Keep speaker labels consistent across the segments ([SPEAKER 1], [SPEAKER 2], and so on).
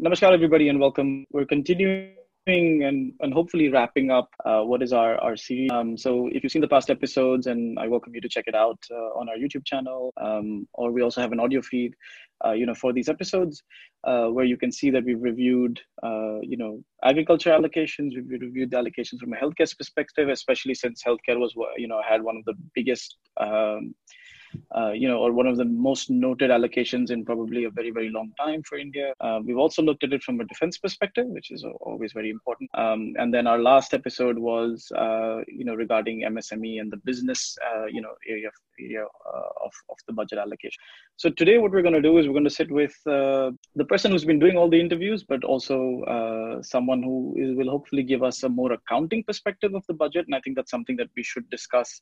[SPEAKER 1] Namaskar, everybody, and welcome. We're continuing and, and hopefully wrapping up uh, what is our, our series. Um, so if you've seen the past episodes, and I welcome you to check it out uh, on our YouTube channel, um, or we also have an audio feed, uh, you know, for these episodes, uh, where you can see that we've reviewed, uh, you know, agriculture allocations. We've reviewed the allocations from a healthcare perspective, especially since healthcare was, you know, had one of the biggest um, uh, you know, or one of the most noted allocations in probably a very, very long time for India. Uh, we've also looked at it from a defense perspective, which is always very important. Um, and then our last episode was, uh, you know, regarding MSME and the business, uh, you know, area, area uh, of, of the budget allocation. So today, what we're going to do is we're going to sit with the person who's been doing all the interviews, but also someone who is, will hopefully give us a more accounting perspective of the budget. And I think that's something that we should discuss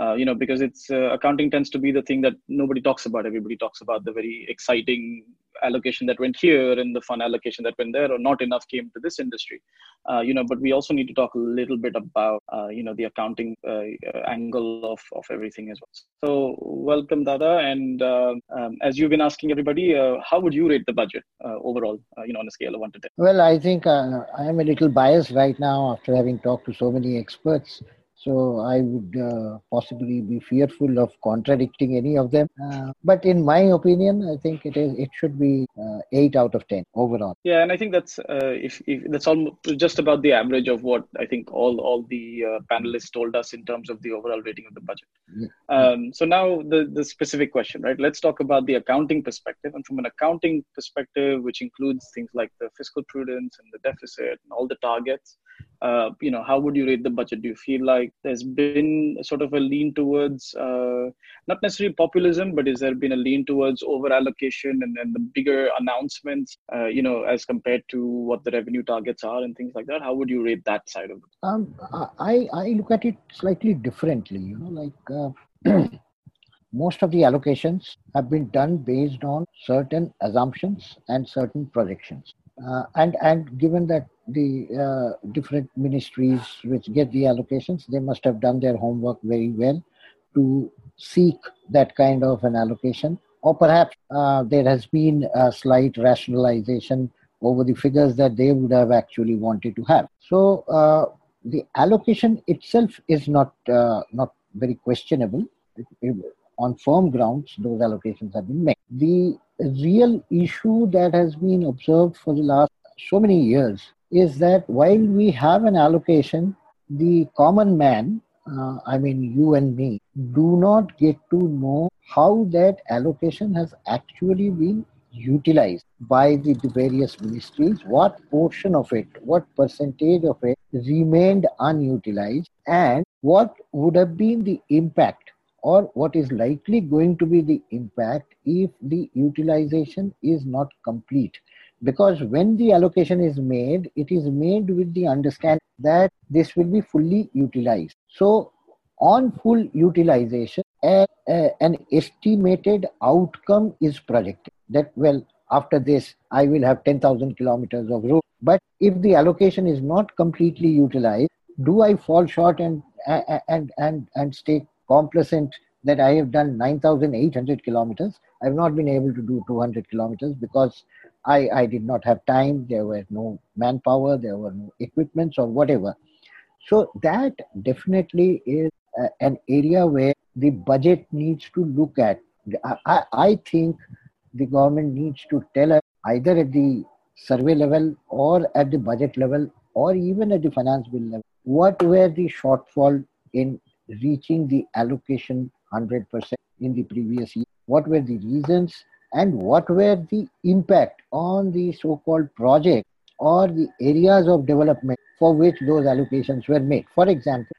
[SPEAKER 1] uh, you know, because it's uh, accounting tends to be the thing that nobody talks about. Everybody talks about the very exciting allocation that went here and the fun allocation that went there, or not enough came to this industry. Uh, you know, but we also need to talk a little bit about, uh, you know, the accounting uh, angle of, of everything as well. So, welcome, Dada. And um, as you've been asking everybody, how would you rate the budget overall, you know, on a scale of one to ten?
[SPEAKER 2] Well, I think I am a little biased right now after having talked to so many experts. So I would uh, possibly be fearful of contradicting any of them. Uh, but in my opinion, I think it is it should be uh, eight out of ten overall.
[SPEAKER 1] Yeah, and I think that's uh, if, if that's all just about the average of what I think all all the uh, panelists told us in terms of the overall rating of the budget. Yeah. Um, so now the the specific question, right? Let's talk about the accounting perspective, and from an accounting perspective, which includes things like the fiscal prudence and the deficit and all the targets uh, you know, how would you rate the budget? Do you feel like there's been sort of a lean towards uh, not necessarily populism, but is there been a lean towards over allocation and then the bigger announcements, uh, you know, as compared to what the revenue targets are and things like that? How would you rate that side of it?
[SPEAKER 2] Um, I I look at it slightly differently. You know, like. Uh, most of the allocations have been done based on certain assumptions and certain projections. Uh, and and given that the uh, different ministries which get the allocations, they must have done their homework very well to seek that kind of an allocation. Or perhaps uh, there has been a slight rationalization over the figures that they would have actually wanted to have. So uh, the allocation itself is not uh, not very questionable. on firm grounds, those allocations have been made. The real issue that has been observed for the last so many years is that while we have an allocation, the common man, uh, I mean you and me, do not get to know how that allocation has actually been utilized by the, various ministries, what portion of it, what percentage of it remained unutilized, and what would have been the impact or what is likely going to be the impact if the utilization is not complete because when the allocation is made it is made with the understanding that this will be fully utilized. So on full utilization a, a, an estimated outcome is projected that well after this i will have 10000 kilometers of road but if the allocation is not completely utilized do i fall short and and and and stay complacent that i have done 9800 kilometers? I have not been able to do 200 kilometers because I, I did not have time, there were no manpower, there were no equipments or whatever. So that definitely is uh, an area where the budget needs to look at. I, I think the government needs to tell us either at the survey level or at the budget level or even at the finance bill level what were the shortfall in reaching the allocation 100% in the previous year what were the reasons and what were the impact on the so-called project or the areas of development for which those allocations were made. For example,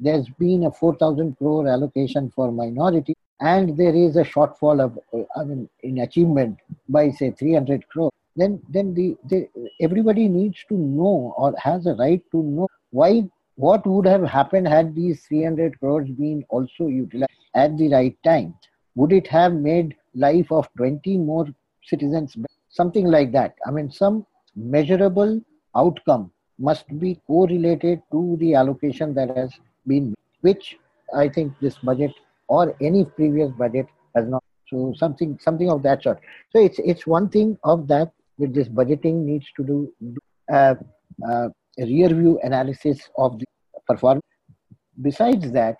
[SPEAKER 2] there's been a 4,000 crore allocation for minority and there is a shortfall of, uh, I mean, in achievement by say 300 crore. Then, then the, the everybody needs to know or has a right to know why what would have happened had these 300 crores been also utilized at the right time would it have made life of 20 more citizens something like that. I mean some measurable outcome must be correlated to the allocation that has been which i think this budget or any previous budget has not. So something something of that sort. So it's it's one thing of that with this budgeting needs to do, uh, uh, a rear view analysis of the performance. Besides that,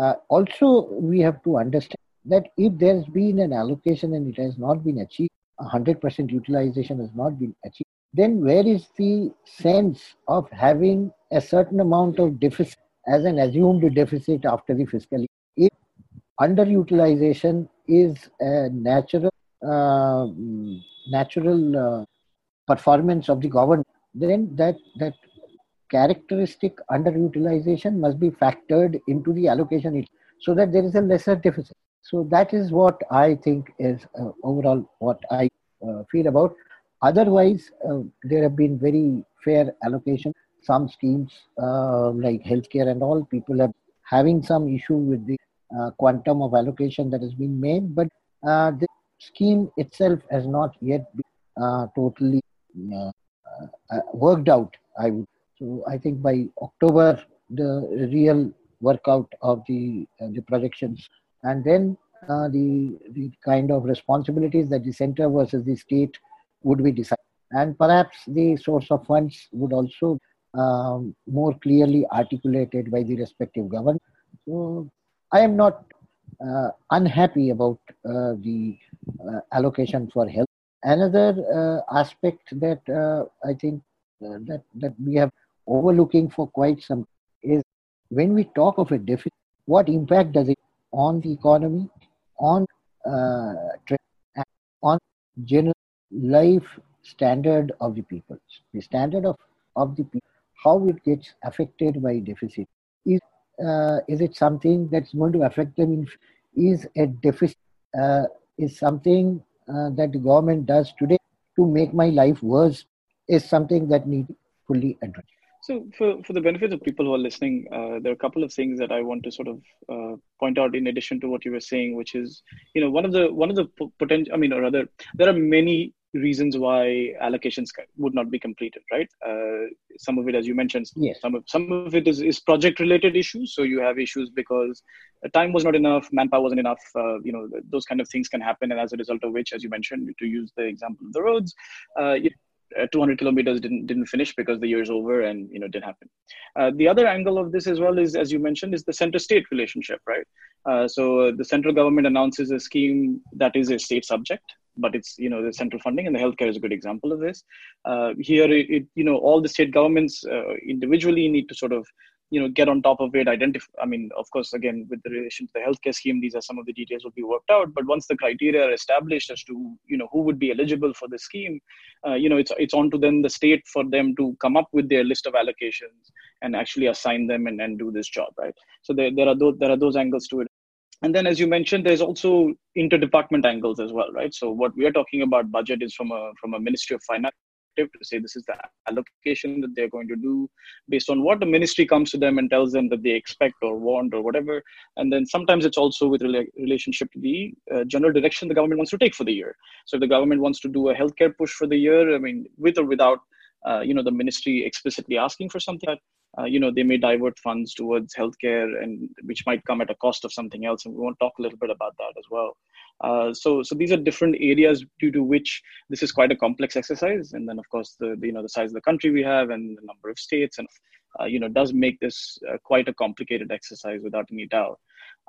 [SPEAKER 2] uh, also we have to understand that if there's been an allocation and it has not been achieved, 100% utilization has not been achieved, then where is the sense of having a certain amount of deficit as an assumed deficit after the fiscal year? If underutilization is a natural uh, natural uh, performance of the government, then that that characteristic underutilization must be factored into the allocation so that there is a lesser deficit. So that is what I think is uh, overall what I uh, feel about. Otherwise, uh, there have been very fair allocation. Some schemes uh, like healthcare and all, people are having some issue with the uh, quantum of allocation that has been made, but uh, the scheme itself has not yet been totally worked out. I would. So I think by October, the real workout of the the projections and then uh, the the kind of responsibilities that the center versus the state would be decided. And perhaps the source of funds would also um, more clearly articulated by the respective government. So i am not uh, unhappy about uh, the uh, allocation for health another uh, aspect that uh, i think that that we have overlooking for quite some is when we talk of a deficit what impact does it on the economy, on uh, on general life standard of the people. The standard of, of the people, how it gets affected by deficit. Is, uh, is it something that's going to affect them? Is a deficit uh, is something uh, that the government does today to make my life worse? Is something that needs fully addressed.
[SPEAKER 1] So, for, for the benefit of people who are listening, uh, there are a couple of things that I want to sort of uh, point out in addition to what you were saying, which is, you know, one of the one of the potential. I mean, or rather, there are many reasons why allocations would not be completed. Right? Uh, some of it, as you mentioned, yes. some of some of it is, is project related issues. So you have issues because time was not enough, manpower wasn't enough. Uh, you know, those kind of things can happen, and as a result of which, as you mentioned, to use the example of the roads, uh, you, uh, 200 kilometers didn't didn't finish because the year's over and you know didn't happen. Uh, the other angle of this as well is, as you mentioned, is the center-state relationship, right? Uh, so uh, the central government announces a scheme that is a state subject, but it's you know the central funding, and the healthcare is a good example of this. Uh, here, it, it, you know all the state governments uh, individually need to sort of you know get on top of it identify i mean of course again with the relation to the healthcare scheme these are some of the details will be worked out but once the criteria are established as to you know who would be eligible for the scheme uh, you know it's it's on to then the state for them to come up with their list of allocations and actually assign them and, and do this job right? So there, there are those there are those angles to it. And then as you mentioned there's also interdepartment angles as well right? So what we are talking about budget is from a from a ministry of finance to say this is the allocation that they're going to do based on what the ministry comes to them and tells them that they expect or want or whatever. And then sometimes it's also with rela- relationship to the uh, general direction the government wants to take for the year. So if the government wants to do a healthcare push for the year i mean with or without uh, you know the ministry explicitly asking for something uh, you know they may divert funds towards healthcare and which might come at a cost of something else. And we want to talk a little bit about that as well. Uh, so so these are different areas due to which this is quite a complex exercise. And then of course the, the you know the size of the country we have and the number of states and uh, you know does make this uh, quite a complicated exercise without any doubt.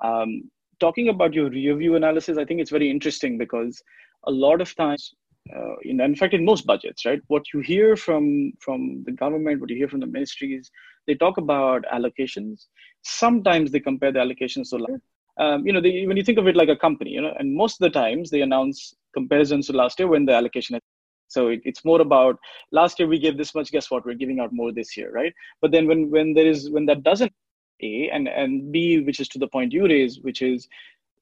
[SPEAKER 1] Um, talking about your rear view analysis i think it's very interesting because a lot of times uh, in, in fact in most budgets right? What you hear from from the government what you hear from the ministries they talk about allocations. Sometimes they compare the allocations to um, you know they, when you think of it like a company you know and most of the times they announce comparisons to last year when the allocation so it, it's more about last year we gave this much guess what? We're giving out more this year right? But then when when there is when that doesn't a and and b which is to the point you raise which is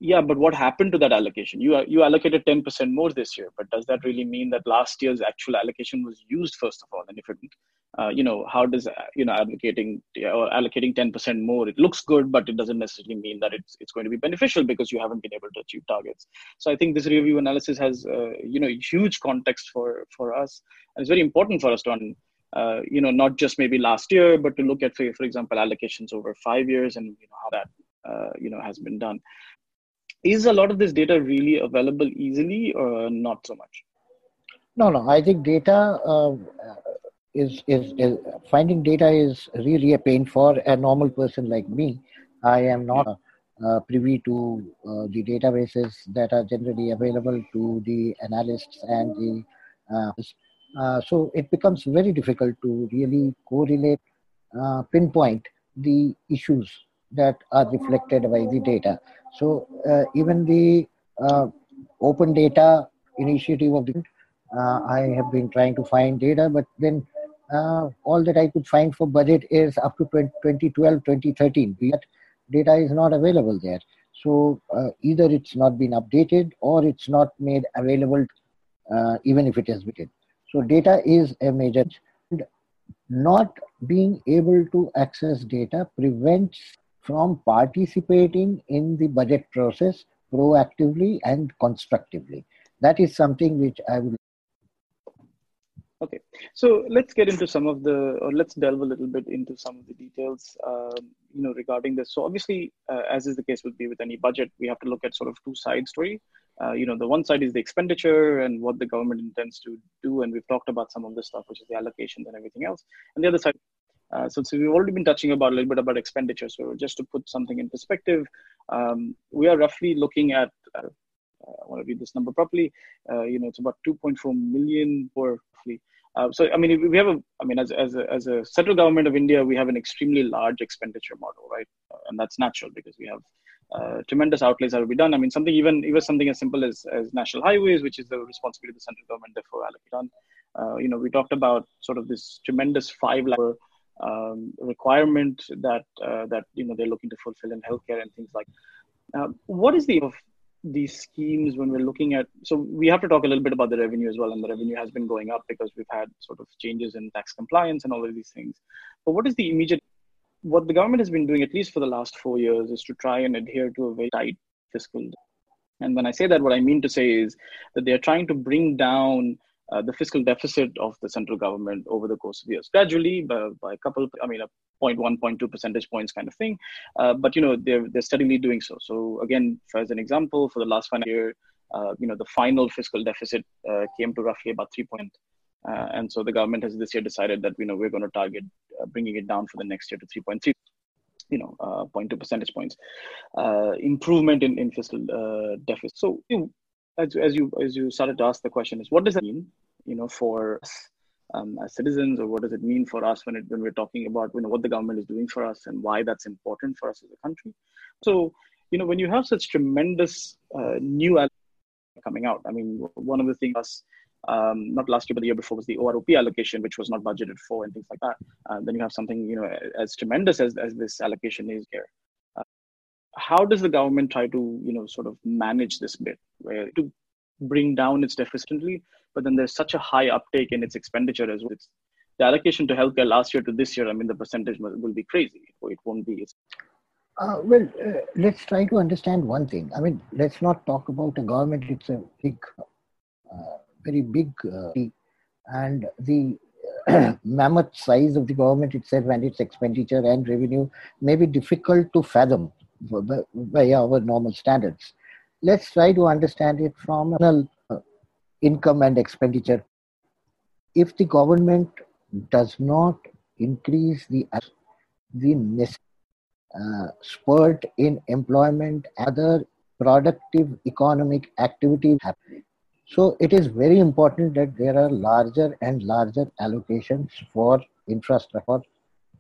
[SPEAKER 1] yeah but what happened to that allocation? You you allocated 10% more this year but does that really mean that last year's actual allocation was used first of all? And if it uh, you know how does uh, you know allocating or allocating 10% more it looks good but it doesn't necessarily mean that it's it's going to be beneficial because you haven't been able to achieve targets. So i think this review analysis has uh, you know huge context for for us. And it's very important for us to uh, you know not just maybe last year but to look at for, for example allocations over five years and you know how that uh, you know has been done is a lot of this data really available easily or not so much
[SPEAKER 2] No, no. I think data uh, is, is, is finding data is really a pain for a normal person like me. I am not uh, privy to uh, the databases that are generally available to the analysts and the uh, uh so it becomes very difficult to really correlate, uh, pinpoint the issues that are reflected by the data. So uh, even the open data initiative of the I have been trying to find data, but then uh, all that I could find for budget is up to 2012, 2013. That data is not available there. So uh, either it's not been updated or it's not made available, uh, even if it is written. So data is a major. Not being able to access data prevents from participating in the budget process proactively and constructively. That is something which I would
[SPEAKER 1] Okay, so let's get into some of the, or let's delve a little bit into some of the details, um, you know, regarding this. So obviously, uh, as is the case would be with any budget, we have to look at sort of two sides story. Uh, you know, the one side is the expenditure and what the government intends to do, and we've talked about some of the stuff, which is the allocations and everything else. And the other side, uh, so, so we've already been touching about a little bit about expenditure. So just to put something in perspective, um, we are roughly looking at. Uh, I want to read this number properly. Uh, you know, it's about 2.4 million for roughly uh, so, I mean, we have a, I mean, as, as, a, as a central government of India, we have an extremely large expenditure model, right? Uh, and that's natural because we have uh, tremendous outlays that will be done. I mean, something even even something as simple as, as national highways, which is the responsibility of the central government, therefore allocate on. Uh, you know, we talked about sort of this tremendous five level um, requirement that uh, that you know they're looking to fulfill in healthcare and things like. Uh, what is the of these schemes when we're looking at so we have to talk a little bit about the revenue as well and the revenue has been going up because we've had sort of changes in tax compliance and all of these things but what is the immediate what the government has been doing at least for the last four years is to try and adhere to a very tight fiscal and when i say that what i mean to say is that they're trying to bring down uh, the fiscal deficit of the central government over the course of years, gradually by, by a couple, I mean, a 0.1, 0.2 percentage points kind of thing. Uh, but, you know, they're, they're steadily doing so. So again, as an example, for the last financial year, uh, you know, the final fiscal deficit uh, came to roughly about 3 point. Uh, and so the government has this year decided that, you know, we're going to target uh, bringing it down for the next year to 3.3 you know, uh, 0.2 percentage points uh, improvement in, in fiscal uh, deficit. So you know, as, as you as you started to ask the question is what does that mean you know for us um, as citizens or what does it mean for us when it when we're talking about you know what the government is doing for us and why that's important for us as a country? So you know when you have such tremendous uh, new coming out i mean one of the things um, not last year but the year before was the orop allocation which was not budgeted for and things like that. Uh, then you have something you know as tremendous as, as this allocation is here how does the government try to you know sort of manage this bit? Where to bring down its deficitly but then there's such a high uptake in its expenditure as well. It's, the allocation to healthcare last year to this year i mean the percentage will, be crazy. It won't be
[SPEAKER 2] uh, well uh, let's try to understand one thing. I mean let's not talk about a government. It's a big uh, very big uh, and the mammoth size of the government itself and its expenditure and revenue may be difficult to fathom by our normal standards. Let's try to understand it from uh, income and expenditure. If the government does not increase the the uh, spurt in employment, other productive economic activity happening. So it is very important that there are larger and larger allocations for infrastructure, for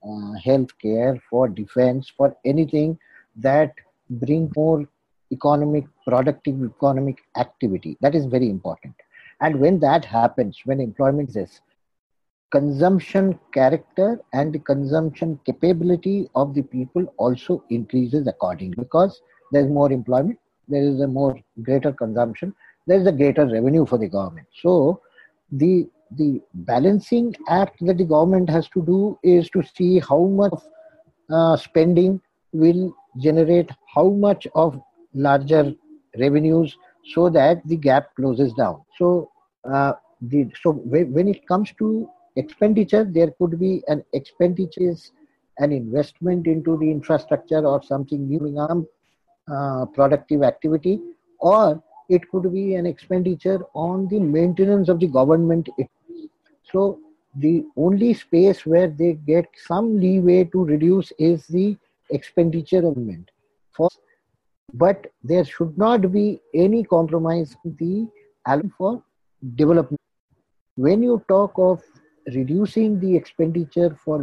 [SPEAKER 2] uh, healthcare, for defense, for anything that bring more economic productive economic activity. That is very important. And when that happens when employment is consumption character and the consumption capability of the people also increases accordingly. Because there is more employment there is a more greater consumption there is a greater revenue for the government. So the the balancing act that the government has to do is to see how much uh, spending will generate how much of larger revenues so that the gap closes down. So, uh, the, so when it comes to expenditure, there could be an expenditure, an investment into the infrastructure or something new, um, uh, productive activity, or it could be an expenditure on the maintenance of the government. So the only space where they get some leeway to reduce is the expenditure government. For, but there should not be any compromise in the for development. When you talk of reducing the expenditure for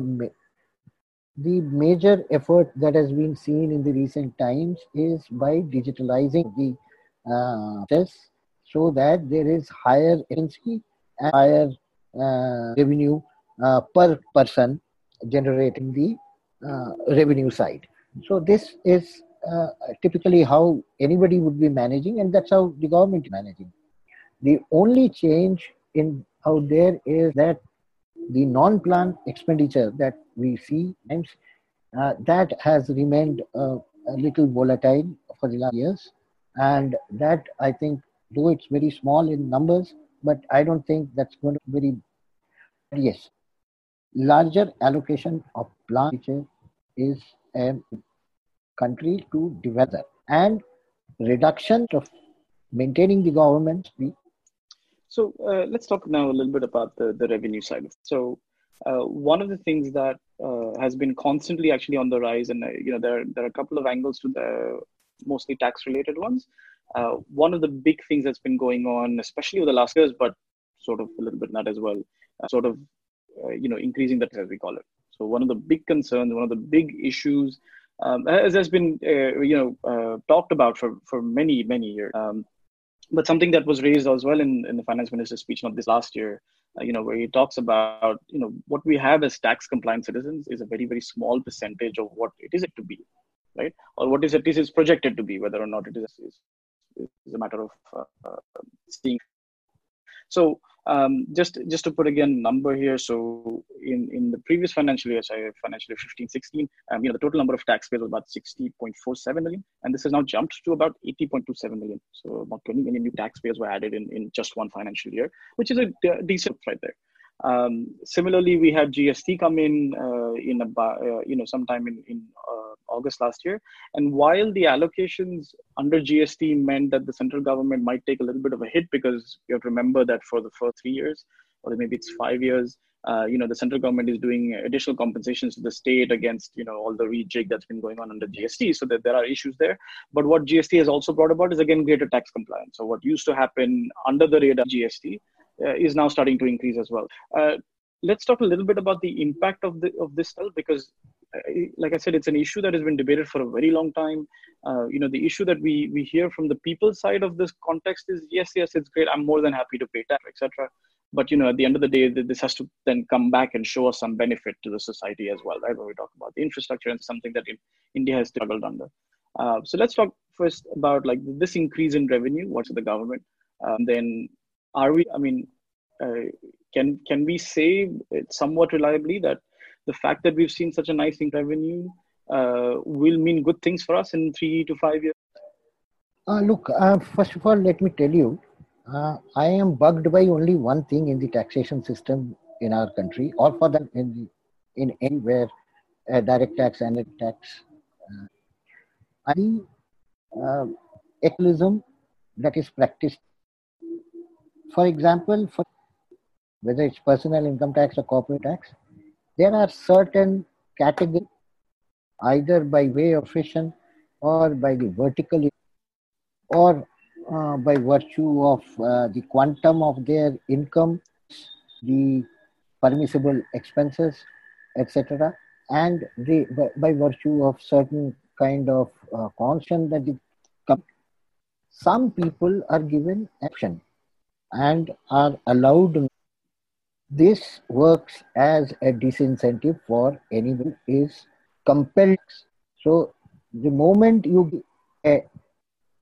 [SPEAKER 2] the major effort that has been seen in the recent times is by digitalizing the uh, process so that there is higher efficiency and higher uh, revenue uh, per person generating the revenue side. So this is uh, typically how anybody would be managing, and that's how the government is managing. The only change in out there is that the non-plan expenditure that we see times uh, that has remained uh, a little volatile for the last years, and that I think, though it's very small in numbers, but I don't think that's going to be very. Yes, larger allocation of plan is a country to develop and reduction of maintaining the government
[SPEAKER 1] so uh, let's talk now a little bit about the, the revenue side. So uh, one of the things that uh, has been constantly actually on the rise, and uh, you know there there are a couple of angles to the mostly tax related ones. Uh, one of the big things that's been going on, especially over the last years, but sort of a little bit not as well, uh, sort of you know increasing the as we call it. So one of the big concerns, one of the big issues, um, as has been you know talked about for for many many years. Um, but something that was raised as well in, in the finance minister's speech not this last year uh, you know where he talks about you know what we have as tax compliant citizens is a very very small percentage of what it is it to be right or what is it is projected to be whether or not it is, is, is a matter of uh, uh, seeing so um, just just to put again number here, so in, in the previous financial year, financial year 15, 16, um, you know, the total number of taxpayers was about 60.47 million, and this has now jumped to about 80.27 million. So about 20 million new taxpayers were added in, in just one financial year, which is a decent right there. Um, similarly, we had GST come in uh, in about uh, you know sometime in in uh, August last year, and while the allocations under GST meant that the central government might take a little bit of a hit because you have to remember that for the first three years, or maybe it's five years, uh, you know the central government is doing additional compensations to the state against you know all the rejig that's been going on under GST, so that there are issues there. But what GST has also brought about is again greater tax compliance. So what used to happen under the radar GST uh, is now starting to increase as well. Uh, let's talk a little bit about the impact of the of this stuff because like I said, it's an issue that has been debated for a very long time. Uh, you know, the issue that we we hear from the people side of this context is yes, yes, it's great. I'm more than happy to pay tax, etc. But you know, at the end of the day, this has to then come back and show us some benefit to the society as well, right? When we talk about the infrastructure and something that in, India has struggled under. Uh, so let's talk first about like this increase in revenue. What's the government? Um, then are we i mean uh, can can we say somewhat reliably that the fact that we've seen such a nice revenue uh, will mean good things for us in three to five years.
[SPEAKER 2] Uh, look uh, first of all let me tell you uh, i am bugged by only one thing in the taxation system in our country or for them in the, in anywhere uh, direct tax and tax. Uh, the uh, that is practiced for example, for whether it's personal income tax or corporate tax, there are certain categories, either by way of fission or by the vertical or uh, by virtue of uh, the quantum of their income, the permissible expenses, etc., and the, by, by, virtue of certain kind of uh, constant that the, some people are given action and are allowed. This works as a disincentive for anyone is compelled. So the moment you a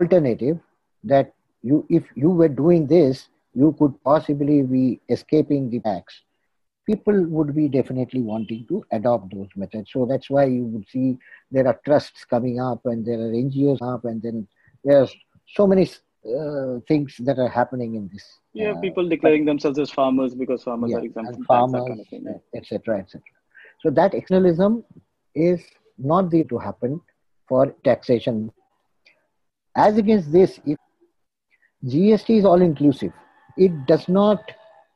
[SPEAKER 2] alternative that you if you were doing this, you could possibly be escaping the tax. People would be definitely wanting to adopt those methods. So that's why you would see there are trusts coming up and there are NGOs up and then there's so many uh, things that are happening in this.
[SPEAKER 1] Yeah, uh, people declaring but, themselves as farmers because farmers yeah, are exempt from farmers, kind of
[SPEAKER 2] etc., etc. So that externalism is not there to happen for taxation. As against this, if GST is all inclusive. It does not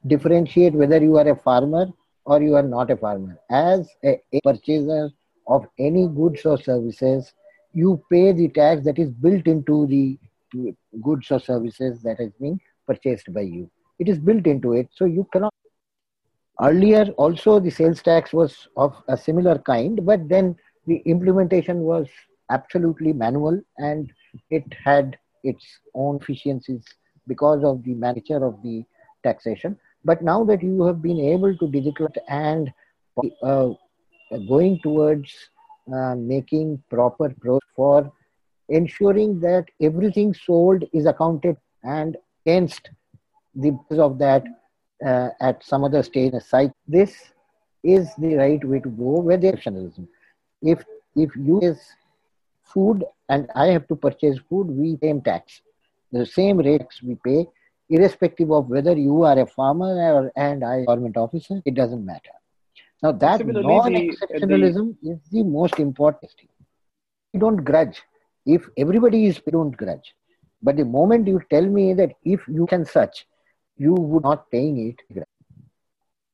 [SPEAKER 2] differentiate whether you are a farmer or you are not a farmer. As a, a purchaser of any goods or services, you pay the tax that is built into the goods or services that has been purchased by you. It is built into it, so you cannot. Earlier, also the sales tax was of a similar kind, but then the implementation was absolutely manual and it had its own efficiencies because of the nature of the taxation. But now that you have been able to digitalize and uh, going towards uh, making proper growth for ensuring that everything sold is accounted and against the of that uh, at some other stage site. This is the right way to go with exceptionalism. If if you is food and I have to purchase food, we pay tax. The same rates we pay, irrespective of whether you are a farmer or, and I government officer, it doesn't matter. Now that non-exceptionalism the, the... is the most important thing. You don't grudge. If everybody is, don't grudge. But the moment you tell me that if you can such, you would not paying it.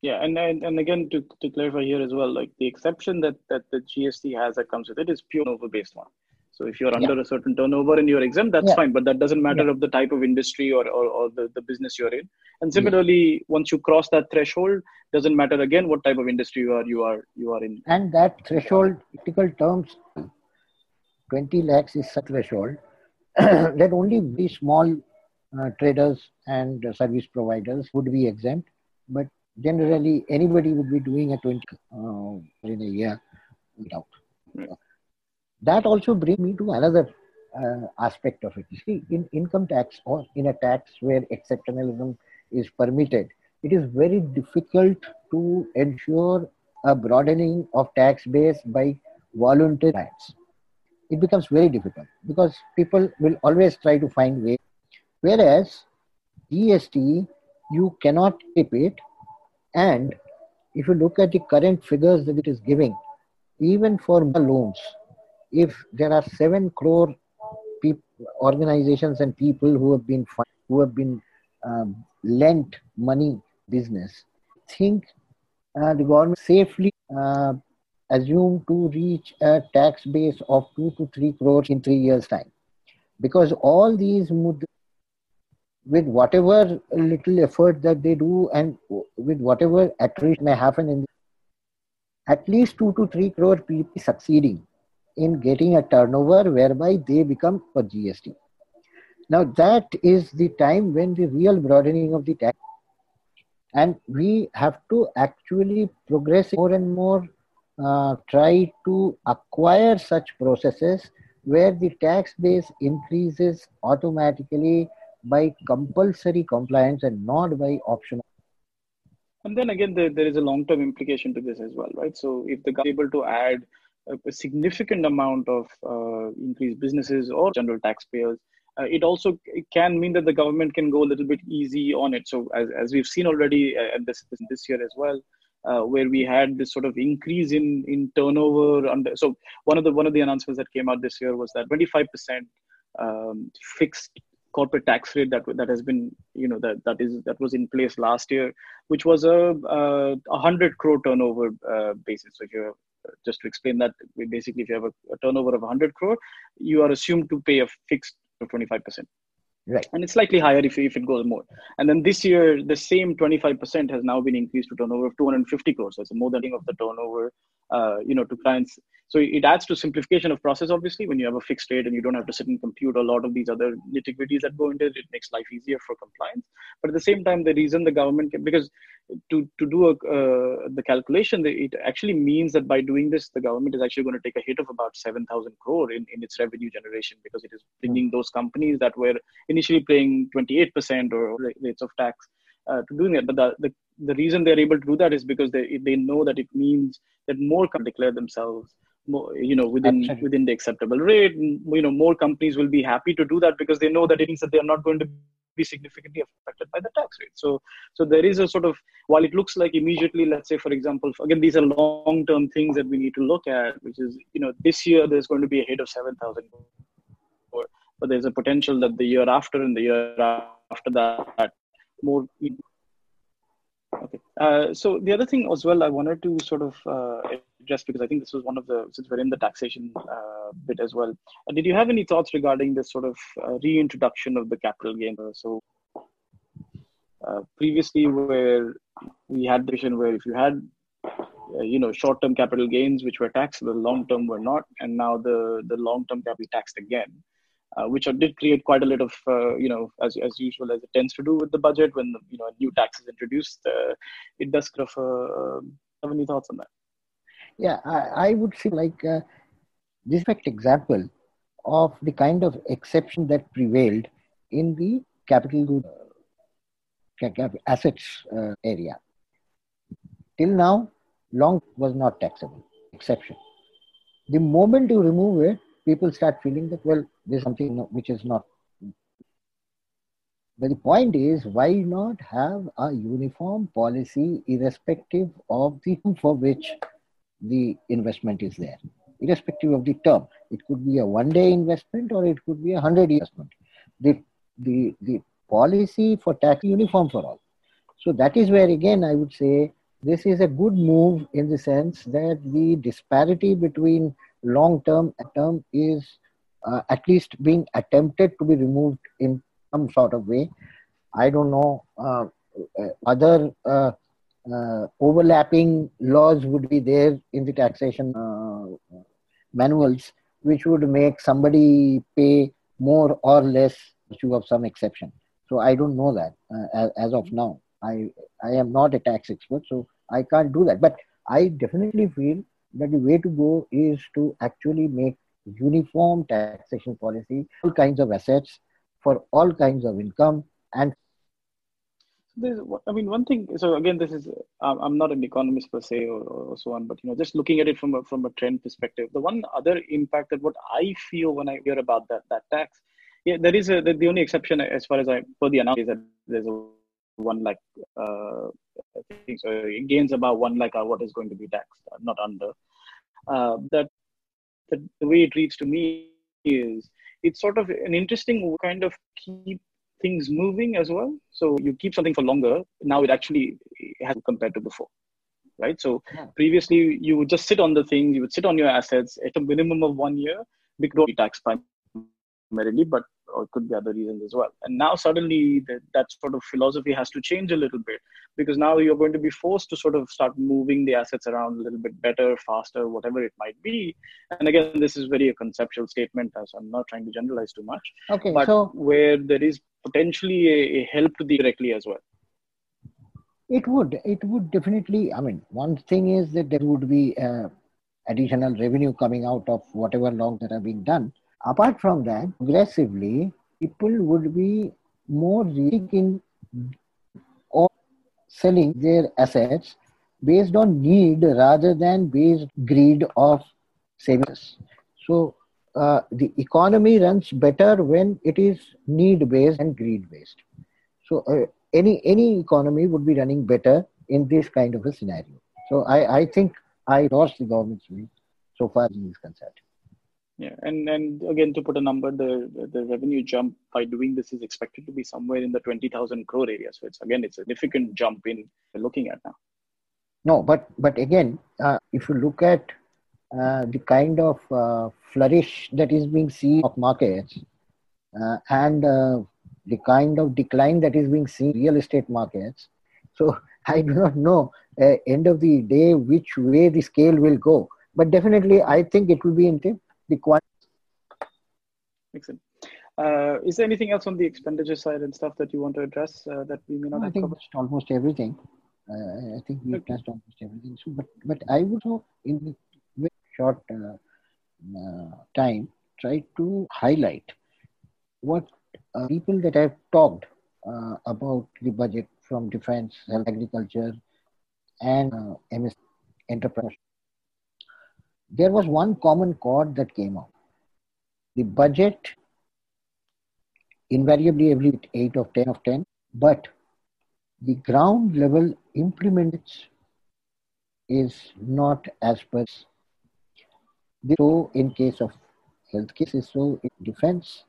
[SPEAKER 1] Yeah, and, and and again to, to clarify here as well, like the exception that that the GST has that comes with it is pure over based one. So if you're under yeah. a certain turnover and you're exempt, that's yeah. fine. But that doesn't matter yeah. of the type of industry or, or, or the, the business you're in. And similarly, once you cross that threshold, doesn't matter again what type of industry you are you are you are in.
[SPEAKER 2] And that threshold, typical terms, 20 lakhs is such a threshold that only very small uh, traders and uh, service providers would be exempt. But generally, anybody would be doing a 20 uh, in a year without. That also brings me to another uh, aspect of it. You See, in income tax or in a tax where exceptionalism is permitted, it is very difficult to ensure a broadening of tax base by voluntary clients. It becomes very difficult because people will always try to find ways. Whereas GST, you cannot keep it. And if you look at the current figures that it is giving, even for loans, if there are seven crore people, organizations and people who have been who have been um, lent money business, think uh, the government safely uh, assumed to reach a tax base of two to three crores in three years' time, because all these with whatever little effort that they do and with whatever attrition may happen in at least two to three crore people succeeding in getting a turnover whereby they become for GST. Now that is the time when the real broadening of the tax and we have to actually progress more and more uh, try to acquire such processes where the tax base increases automatically by compulsory compliance and not by optional
[SPEAKER 1] and then again there, there is a long term implication to this as well right so if the government is able to add a, significant amount of uh, increased businesses or general taxpayers, uh, it also it can mean that the government can go a little bit easy on it. So as, as we've seen already uh, this, this year as well, uh, where we had this sort of increase in in turnover. Under, so one of the one of the announcements that came out this year was that 25 percent um, fixed corporate tax rate that that has been you know that that is that was in place last year, which was a a hundred crore turnover uh, basis. So if you just to explain that, basically, if you have a, a turnover of 100 crore, you are assumed to pay a fixed 25%.
[SPEAKER 2] Right.
[SPEAKER 1] And it's slightly higher if, if it goes more. And then this year, the same 25% has now been increased to turnover of 250 crores. So it's more than of the turnover, uh, you know, to clients. So it adds to simplification of process, obviously, when you have a fixed rate and you don't have to sit and compute a lot of these other nitty-gritties that go into it. It makes life easier for compliance. But at the same time, the reason the government can, because to, to do a, uh, the calculation, it actually means that by doing this, the government is actually going to take a hit of about 7,000 crore in, in its revenue generation because it is bringing those companies that were initially paying 28% or rates of tax uh, to doing it. But the, the, the reason they're able to do that is because they, they know that it means that more can declare themselves you know, within Absolutely. within the acceptable rate. You know, more companies will be happy to do that because they know that it means that they are not going to be significantly affected by the tax rate. So, so there is a sort of while it looks like immediately, let's say for example, again these are long-term things that we need to look at, which is you know this year there's going to be a hit of seven thousand but there's a potential that the year after and the year after that more okay. Uh, so the other thing as well i wanted to sort of uh, address because i think this was one of the since we're in the taxation uh, bit as well. Uh, did you have any thoughts regarding this sort of uh, reintroduction of the capital gain so uh, previously where we had the vision where if you had you know short-term capital gains which were taxed the long-term were not and now the the long-term can be taxed again uh, which did create quite a lot of uh, you know as, as usual as it tends to do with the budget when the, you know new tax is introduced uh, it does kind of uh, have any thoughts on that
[SPEAKER 2] yeah i, I would say like uh, this perfect example of the kind of exception that prevailed in the capital good assets uh, area. Till now, long was not taxable, exception. The moment you remove it, people start feeling that, well, there's something which is not. But the point is, why not have a uniform policy irrespective of the for which the investment is there, irrespective of the term? It could be a one day investment or it could be a hundred investment. The, the, the policy for tax uniform for all. So that is where again I would say this is a good move in the sense that the disparity between long term term is uh, at least being attempted to be removed in some sort of way. I don't know uh, uh other uh, uh, overlapping laws would be there in the taxation uh, manuals, which would make somebody pay more or less issue of some exception. So I don't know that as, as, of now. I I am not a tax expert, so I can't do that. But I definitely feel that the way to go is to actually make uniform taxation policy, all kinds of assets for all kinds of income and
[SPEAKER 1] there's, I mean, one thing. So again, this is I'm not an economist per se or, or, so on, but you know, just looking at it from a from a trend perspective, the one other impact that what I feel when I hear about that that tax yeah, there is a the, the only exception as far as I for the announcement is that there's a one lakh uh, thing. So it gains about one lakh what is going to be taxed, uh, not under. Uh, that, that the way it reads to me is it's sort of an interesting kind of keep things moving as well. So you keep something for longer. Now it actually has compared to before, right? So yeah. previously you would just sit on the things, you would sit on your assets at a minimum of one year because be taxed primarily, but or it could be other reasons as well. And now suddenly that, that sort of philosophy has to change a little bit because now you're going to be forced to sort of start moving the assets around a little bit better, faster, whatever it might be. And again, this is very a conceptual statement, as I'm not trying to generalize too much.
[SPEAKER 2] Okay,
[SPEAKER 1] but
[SPEAKER 2] so
[SPEAKER 1] where there is potentially a, a help to the directly as well.
[SPEAKER 2] It would. It would definitely. I mean, one thing is that there would be uh, additional revenue coming out of whatever loans that are being done Apart from that, progressively, people would be more in or selling their assets based on need rather than based greed of savings. So uh, the economy runs better when it is need based and greed based. So uh, any any economy would be running better in this kind of a scenario. So I, I think I endorse the government's view so far as is concerned.
[SPEAKER 1] Yeah, and and again to put a number, the the revenue jump by doing this is expected to be somewhere in the twenty thousand crore area. So it's again it's a significant jump in looking at now.
[SPEAKER 2] No, but but again, uh, if you look at uh, the kind of uh, flourish that is being seen of markets uh, and uh, the kind of decline that is being seen in real estate markets, so I do not know uh, end of the day which way the scale will go. But definitely, I think it will be in the quantity.
[SPEAKER 1] Excellent. Uh, is there anything else on the expenditure side and stuff that you want to address uh, that we may not
[SPEAKER 2] I
[SPEAKER 1] have
[SPEAKER 2] think
[SPEAKER 1] covered?
[SPEAKER 2] almost everything. Uh, I think we've okay. touched almost everything. So, but but I would also, in the short uh, uh, time, try to highlight what uh, people that I've talked about the budget from defense, health, agriculture, and MS enterprise there was one common chord that came out. The budget, invariably every 8 of 10 of 10, but the ground level implements is not as per. So in case of health cases, so in defense,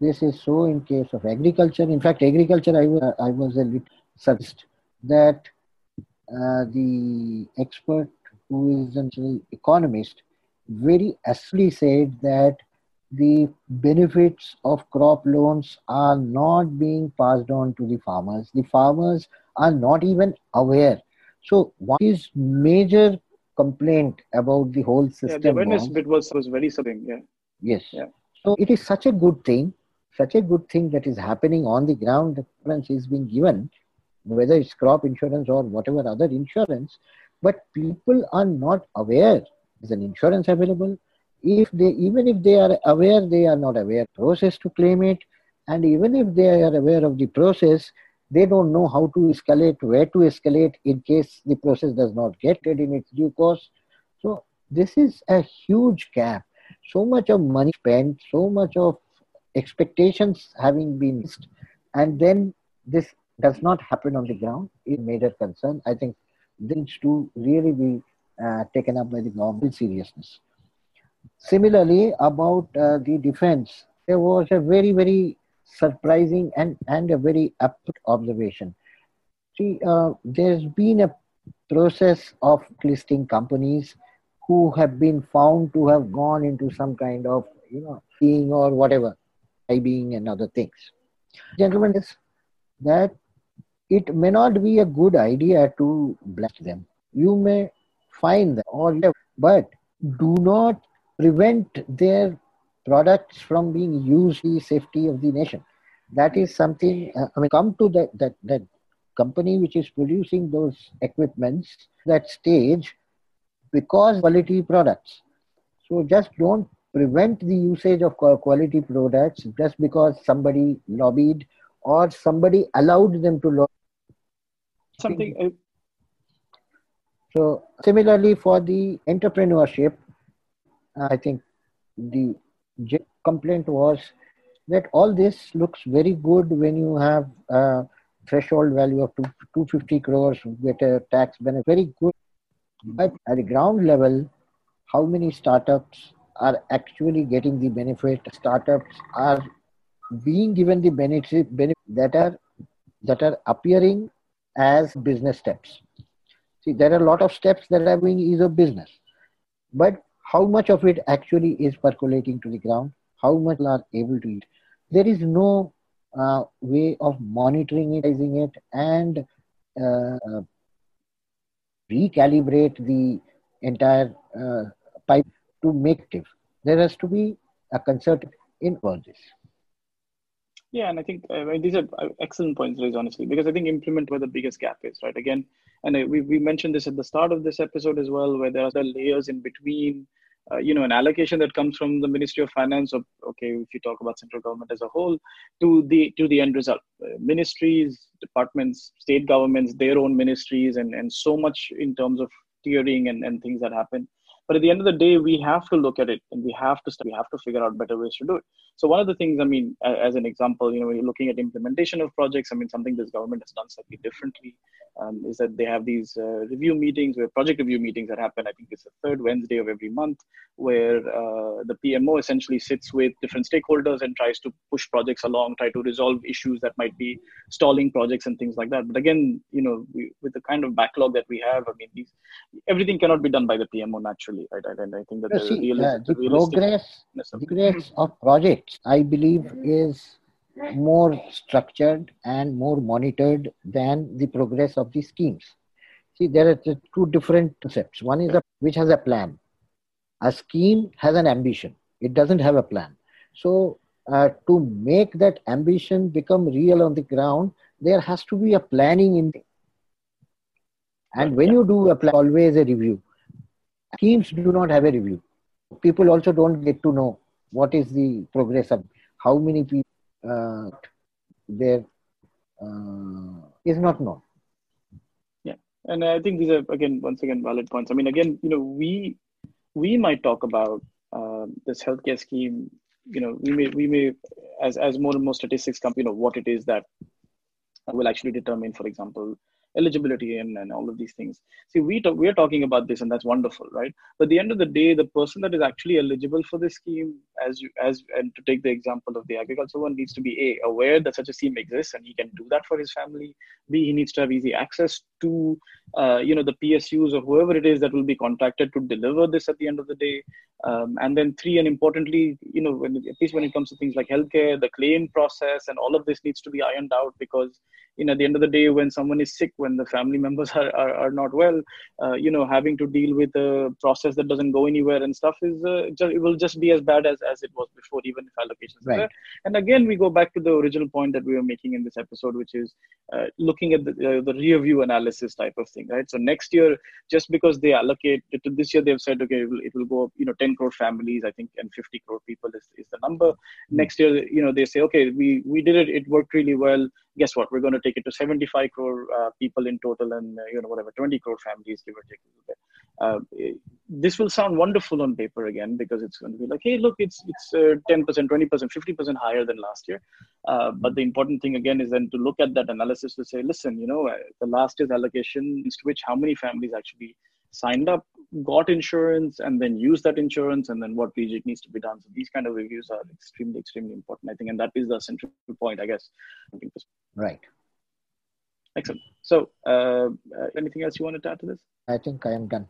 [SPEAKER 2] This is so in case of agriculture. In fact, agriculture, I was, I was a little surprised that uh, the expert who is an economist very astutely said that the benefits of crop loans are not being passed on to the farmers. The farmers are not even aware. So, what is major complaint about the whole system? Yeah, the
[SPEAKER 1] awareness bit was, was very something. Yeah.
[SPEAKER 2] Yes. Yeah. So, it is such a good thing, such a good thing that is happening on the ground. The insurance is being given, whether it's crop insurance or whatever other insurance, but people are not aware. Is an insurance available? if they even if they are aware they are not aware process to claim it. And even if they are aware of the process they don't know how to escalate where to escalate in case the process does not get it in its due course. So this is a huge gap. So much of money spent so much of expectations having been missed. And then this does not happen on the ground. Is major concern i think this to really be uh, taken up by the government seriousness Similarly, about uh, the defense, there was a very, very surprising and, and a very apt observation. See, uh, there's been a process of listing companies who have been found to have gone into some kind of, you know, being or whatever, being and other things. Gentlemen, is that it may not be a good idea to bless them. You may find them or but do not prevent their products from being used the safety of the nation. That is something, uh, I mean, come to that, that, that company which is producing those equipments, that stage, because quality products. So just don't prevent the usage of quality products just because somebody lobbied or somebody allowed them to lobby.
[SPEAKER 1] Something. Uh,
[SPEAKER 2] so similarly for the entrepreneurship, I think the complaint was that all this looks very good when you have a threshold value of 250 crores, get a tax benefit, very good. But at the ground level, how many startups are actually getting the benefit? Startups are being given the benefit, benefit that are that are appearing as business steps. See, there are a lot of steps that are being ease of business, but how much of it actually is percolating to the ground, how much are able to eat. There is no uh, way of monitoring it, it and uh, recalibrate the entire uh, pipe to make it. There has to be a concert in all this.
[SPEAKER 1] Yeah, and I think uh, these are uh, excellent points, Liz, honestly, because I think implement where the biggest gap is, right? Again, and uh, we, we mentioned this at the start of this episode as well, where there are the layers in between uh, you know an allocation that comes from the ministry of finance or okay if you talk about central government as a whole to the to the end result uh, ministries departments state governments their own ministries and and so much in terms of tiering and, and things that happen but at the end of the day we have to look at it and we have to we have to figure out better ways to do it. So one of the things i mean as an example you know when you're looking at implementation of projects i mean something this government has done slightly differently um, is that they have these uh, review meetings where project review meetings that happen i think it's the third wednesday of every month where uh, the pmo essentially sits with different stakeholders and tries to push projects along try to resolve issues that might be stalling projects and things like that. But again you know we, with the kind of backlog that we have i mean these, everything cannot be done by the pmo naturally right and i think that
[SPEAKER 2] the, see, real, uh, the, the progress progress of projects i believe is more structured and more monitored than the progress of the schemes. See, there are two different concepts. One is a, which has a plan. A scheme has an ambition. It doesn't have a plan. So, uh, to make that ambition become real on the ground, there has to be a planning in. And when you do a plan, always a review. Schemes do not have a review. People also don't get to know what is the progress of how many people uh, there uh, is not known.
[SPEAKER 1] Yeah, and I think these are again once again valid points. I mean, again, you know, we we might talk about uh, this healthcare scheme. You know, we may we may as as more and more statistics come, you know, what it is that will actually determine, for example, eligibility and, and all of these things. See, we talk, we're talking about this, and that's wonderful, right? But the end of the day, the person that is actually eligible for this scheme, as you as and to take the example of the agriculture one, needs to be a aware that such a scheme exists and he can do that for his family. B, he needs to have easy access to uh, you know the PSUs or whoever it is that will be contacted to deliver this at the end of the day. Um, and then three, and importantly, you know, when, at least when it comes to things like healthcare, the claim process, and all of this needs to be ironed out because you know at the end of the day when someone is sick when the family members are, are, are not well uh, you know having to deal with a process that doesn't go anywhere and stuff is uh, just, it will just be as bad as, as it was before even if allocations right. are there and again we go back to the original point that we were making in this episode which is uh, looking at the, uh, the rear view analysis type of thing right so next year just because they allocate to this year they've said okay it will, it will go up you know 10 crore families i think and 50 crore people is, is the number mm-hmm. next year you know they say okay we we did it it worked really well guess what? We're going to take it to 75 crore uh, people in total, and uh, you know whatever 20 crore families, give or take a little bit. Uh, this will sound wonderful on paper again because it's going to be like, hey, look, it's it's 10%, 20%, 50% higher than last year. Uh, but the important thing again is then to look at that analysis to say, listen, you know, uh, the last year's allocation to which how many families actually signed up, got insurance, and then use that insurance, and then what reject needs to be done. So these kind of reviews are extremely, extremely important, I think, and that is the central point, I guess.
[SPEAKER 2] Right.
[SPEAKER 1] Excellent. So, uh, uh, anything else you wanted to add to this?
[SPEAKER 2] I think I am done.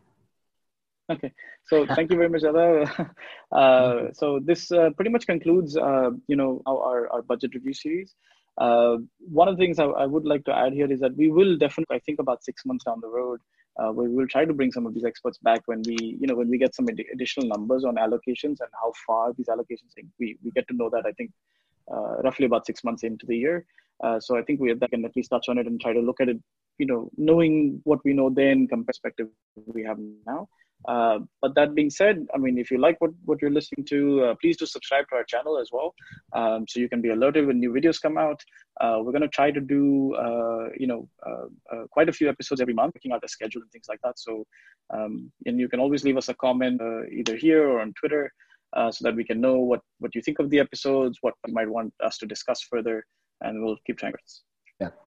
[SPEAKER 1] Okay, so thank you very much, Ada. uh, so this uh, pretty much concludes, uh, you know, our, our budget review series. Uh, one of the things I, I, would like to add here is that we will definitely, I think, about six months down the road, uh, we will try to bring some of these experts back when we, you know, when we get some ad- additional numbers on allocations and how far these allocations. We we get to know that I think uh, roughly about six months into the year. Uh, so I think we can at least touch on it and try to look at it, you know, knowing what we know then, compared perspective we have now. Uh, but that being said, I mean, if you like what, what you're listening to, uh, please do subscribe to our channel as well, um, so you can be alerted when new videos come out. Uh, we're going to try to do, uh, you know, uh, quite a few episodes every month, looking out the schedule and things like that. So, um, and you can always leave us a comment either here or on Twitter, so that we can know what what you think of the episodes, what you might want us to discuss further, and we'll keep trying.
[SPEAKER 2] Yeah.